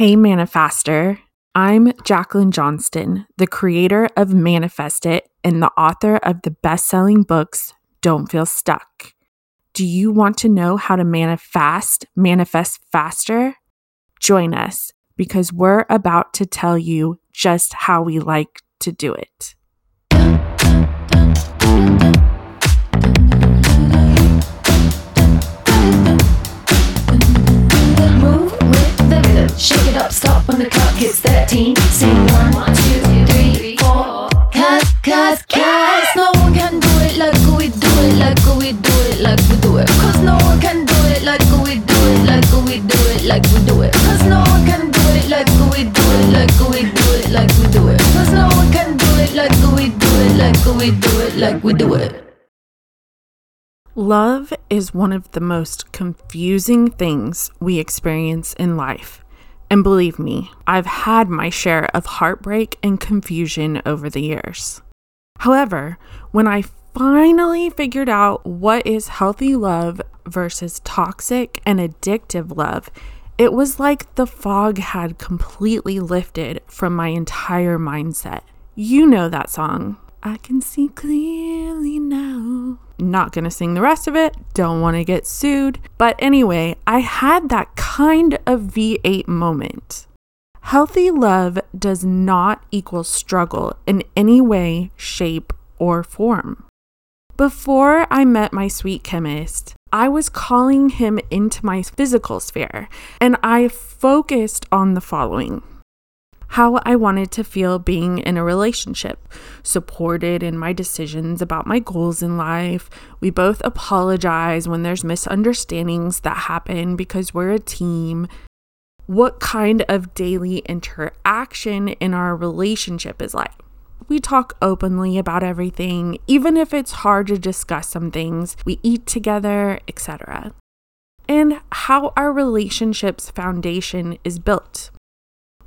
Hey, Manifester. I'm Jacqueline Johnston, the creator of Manifest It and the author of the best selling books Don't Feel Stuck. Do you want to know how to manifest, manifest faster? Join us because we're about to tell you just how we like to do it. Up, stop when the clock hits 13. Sing one, two, three, four. Cause, cause, cause no one can do it like we do it, like we do it, like we do it. Cause no one can do it like we do it, like we do it, like we do it. Cause no one can do it like we do it, like we do it, like we do it. Cause no one can do it like we do it, like we do it, like we do it. Love is one of the most confusing things we experience in life. And believe me, I've had my share of heartbreak and confusion over the years. However, when I finally figured out what is healthy love versus toxic and addictive love, it was like the fog had completely lifted from my entire mindset. You know that song. I can see clearly now. Not gonna sing the rest of it, don't wanna get sued. But anyway, I had that kind of V8 moment. Healthy love does not equal struggle in any way, shape, or form. Before I met my sweet chemist, I was calling him into my physical sphere, and I focused on the following how I wanted to feel being in a relationship, supported in my decisions about my goals in life. We both apologize when there's misunderstandings that happen because we're a team. What kind of daily interaction in our relationship is like. We talk openly about everything, even if it's hard to discuss some things. We eat together, etc. And how our relationship's foundation is built.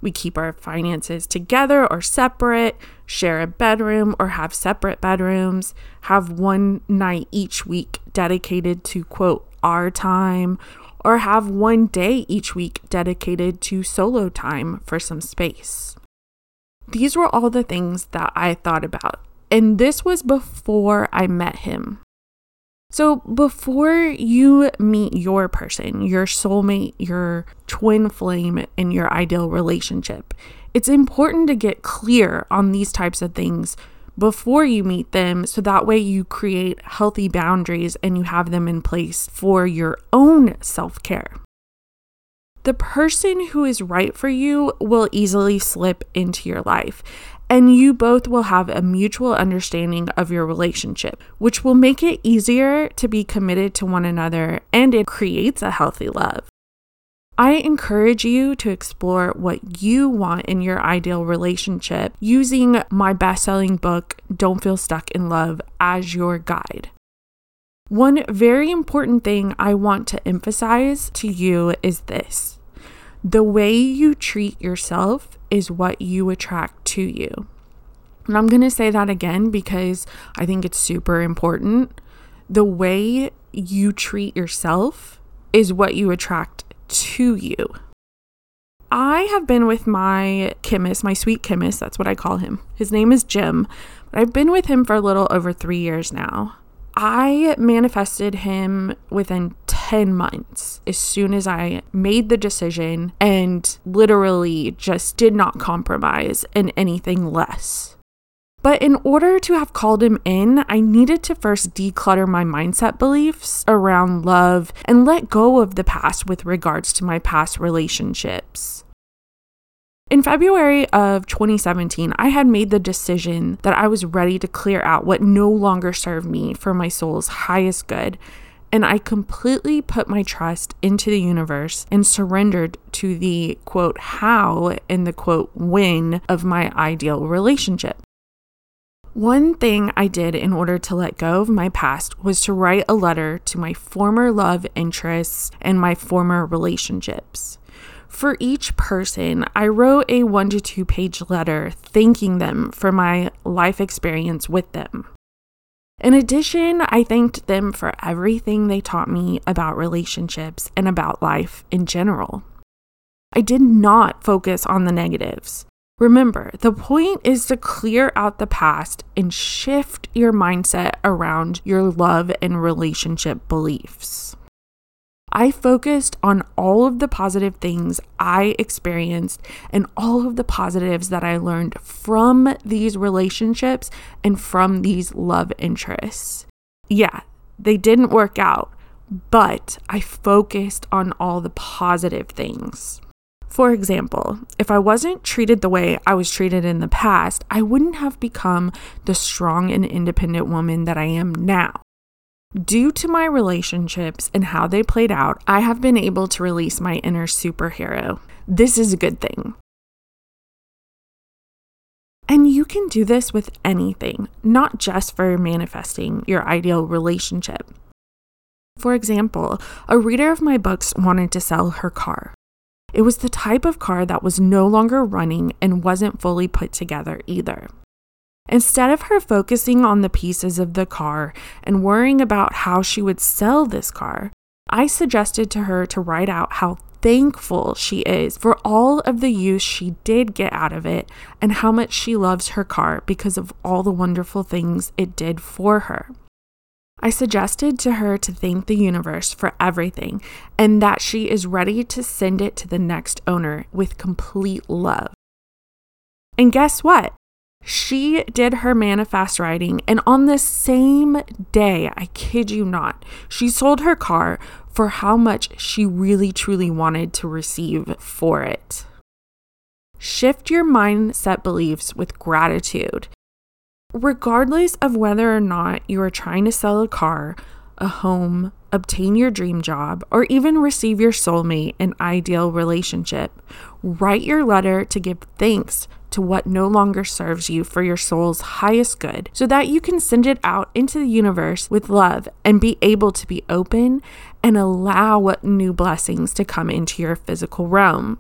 We keep our finances together or separate, share a bedroom or have separate bedrooms, have one night each week dedicated to quote our time, or have one day each week dedicated to solo time for some space. These were all the things that I thought about, and this was before I met him. So, before you meet your person, your soulmate, your twin flame and your ideal relationship, it's important to get clear on these types of things before you meet them so that way you create healthy boundaries and you have them in place for your own self care. The person who is right for you will easily slip into your life, and you both will have a mutual understanding of your relationship, which will make it easier to be committed to one another and it creates a healthy love. I encourage you to explore what you want in your ideal relationship using my best selling book, Don't Feel Stuck in Love, as your guide. One very important thing I want to emphasize to you is this the way you treat yourself is what you attract to you. And I'm going to say that again because I think it's super important. The way you treat yourself is what you attract to you. I have been with my chemist, my sweet chemist, that's what I call him. His name is Jim, but I've been with him for a little over three years now. I manifested him within 10 months as soon as I made the decision and literally just did not compromise in anything less. But in order to have called him in, I needed to first declutter my mindset beliefs around love and let go of the past with regards to my past relationships. In February of 2017, I had made the decision that I was ready to clear out what no longer served me for my soul's highest good. And I completely put my trust into the universe and surrendered to the quote how and the quote when of my ideal relationship. One thing I did in order to let go of my past was to write a letter to my former love interests and my former relationships. For each person, I wrote a one to two page letter thanking them for my life experience with them. In addition, I thanked them for everything they taught me about relationships and about life in general. I did not focus on the negatives. Remember, the point is to clear out the past and shift your mindset around your love and relationship beliefs. I focused on all of the positive things I experienced and all of the positives that I learned from these relationships and from these love interests. Yeah, they didn't work out, but I focused on all the positive things. For example, if I wasn't treated the way I was treated in the past, I wouldn't have become the strong and independent woman that I am now. Due to my relationships and how they played out, I have been able to release my inner superhero. This is a good thing. And you can do this with anything, not just for manifesting your ideal relationship. For example, a reader of my books wanted to sell her car. It was the type of car that was no longer running and wasn't fully put together either. Instead of her focusing on the pieces of the car and worrying about how she would sell this car, I suggested to her to write out how thankful she is for all of the use she did get out of it and how much she loves her car because of all the wonderful things it did for her. I suggested to her to thank the universe for everything and that she is ready to send it to the next owner with complete love. And guess what? She did her manifest writing, and on the same day, I kid you not, she sold her car for how much she really truly wanted to receive for it. Shift your mindset beliefs with gratitude. Regardless of whether or not you are trying to sell a car, a home, obtain your dream job, or even receive your soulmate an ideal relationship, write your letter to give thanks to what no longer serves you for your soul's highest good so that you can send it out into the universe with love and be able to be open and allow new blessings to come into your physical realm.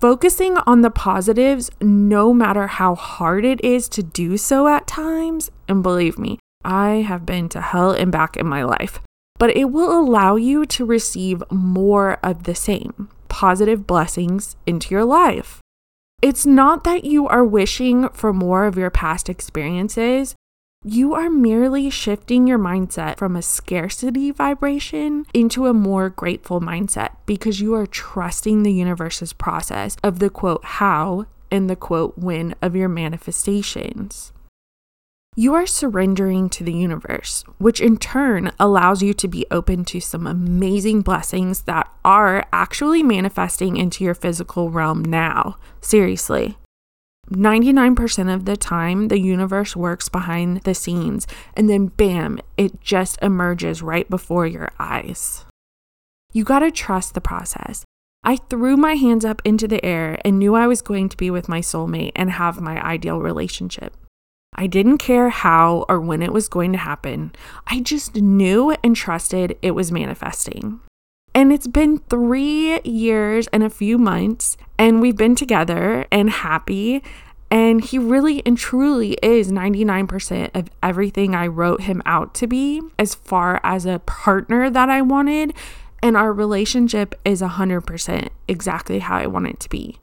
Focusing on the positives, no matter how hard it is to do so at times, and believe me, I have been to hell and back in my life, but it will allow you to receive more of the same positive blessings into your life. It's not that you are wishing for more of your past experiences. You are merely shifting your mindset from a scarcity vibration into a more grateful mindset because you are trusting the universe's process of the quote how and the quote when of your manifestations. You are surrendering to the universe, which in turn allows you to be open to some amazing blessings that are actually manifesting into your physical realm now. Seriously. 99% of the time, the universe works behind the scenes, and then bam, it just emerges right before your eyes. You gotta trust the process. I threw my hands up into the air and knew I was going to be with my soulmate and have my ideal relationship. I didn't care how or when it was going to happen. I just knew and trusted it was manifesting. And it's been three years and a few months, and we've been together and happy. And he really and truly is 99% of everything I wrote him out to be as far as a partner that I wanted. And our relationship is 100% exactly how I want it to be.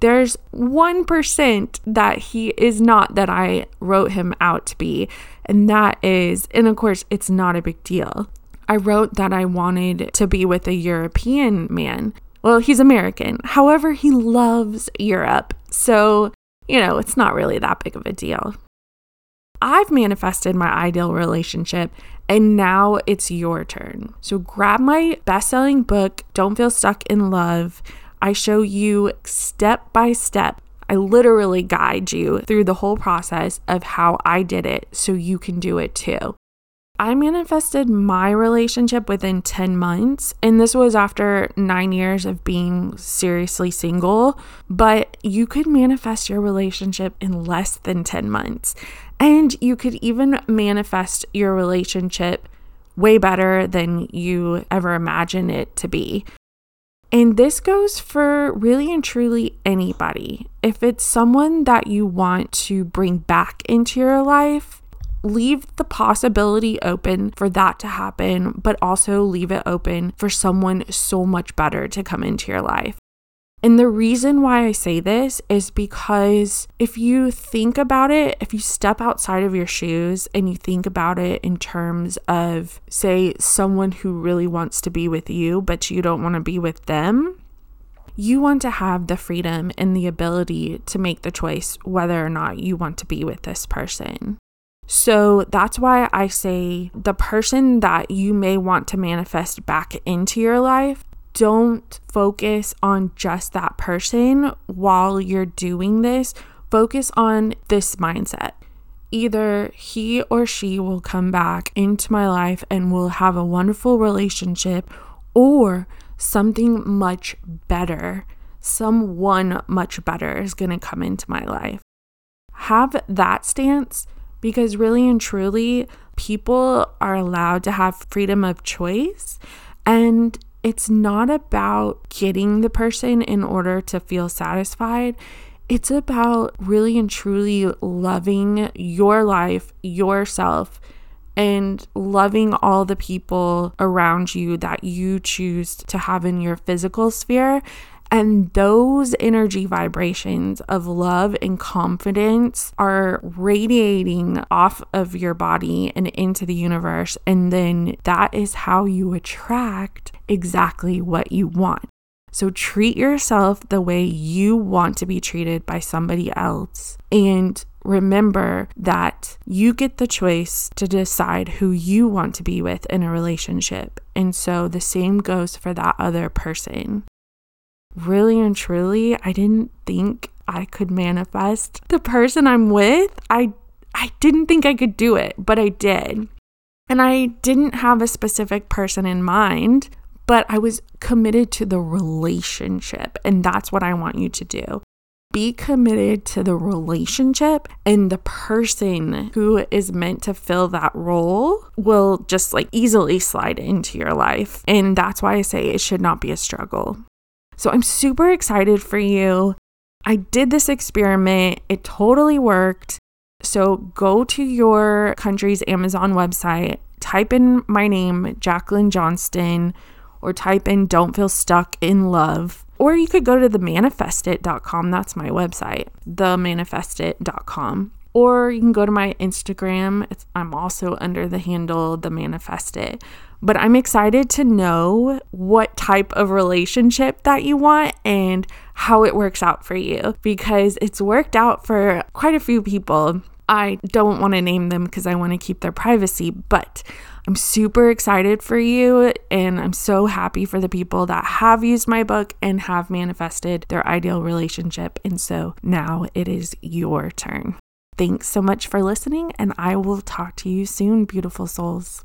There's 1% that he is not that I wrote him out to be. And that is, and of course, it's not a big deal. I wrote that I wanted to be with a European man. Well, he's American. However, he loves Europe. So, you know, it's not really that big of a deal. I've manifested my ideal relationship and now it's your turn. So grab my best selling book, Don't Feel Stuck in Love. I show you step by step. I literally guide you through the whole process of how I did it so you can do it too. I manifested my relationship within 10 months, and this was after nine years of being seriously single. But you could manifest your relationship in less than 10 months, and you could even manifest your relationship way better than you ever imagined it to be. And this goes for really and truly anybody. If it's someone that you want to bring back into your life, leave the possibility open for that to happen, but also leave it open for someone so much better to come into your life. And the reason why I say this is because if you think about it, if you step outside of your shoes and you think about it in terms of, say, someone who really wants to be with you, but you don't want to be with them, you want to have the freedom and the ability to make the choice whether or not you want to be with this person. So that's why I say the person that you may want to manifest back into your life don't focus on just that person while you're doing this. Focus on this mindset. Either he or she will come back into my life and we'll have a wonderful relationship, or something much better, someone much better is going to come into my life. Have that stance because, really and truly, people are allowed to have freedom of choice. And it's not about getting the person in order to feel satisfied. It's about really and truly loving your life, yourself, and loving all the people around you that you choose to have in your physical sphere and those energy vibrations of love and confidence are radiating off of your body and into the universe. And then that is how you attract exactly what you want. So treat yourself the way you want to be treated by somebody else. And remember that you get the choice to decide who you want to be with in a relationship. And so the same goes for that other person really and truly, I didn't think I could manifest the person I'm with. I I didn't think I could do it, but I did. And I didn't have a specific person in mind, but I was committed to the relationship. And that's what I want you to do. Be committed to the relationship, and the person who is meant to fill that role will just like easily slide into your life. And that's why I say it should not be a struggle. So I'm super excited for you. I did this experiment, it totally worked. So go to your country's Amazon website, type in my name, Jacqueline Johnston, or type in Don't Feel Stuck in Love. Or you could go to themanifestit.com. That's my website, themanifestit.com. Or you can go to my Instagram. It's, I'm also under the handle The Manifestit. But I'm excited to know what type of relationship that you want and how it works out for you because it's worked out for quite a few people. I don't want to name them because I want to keep their privacy, but I'm super excited for you and I'm so happy for the people that have used my book and have manifested their ideal relationship. And so now it is your turn. Thanks so much for listening, and I will talk to you soon, beautiful souls.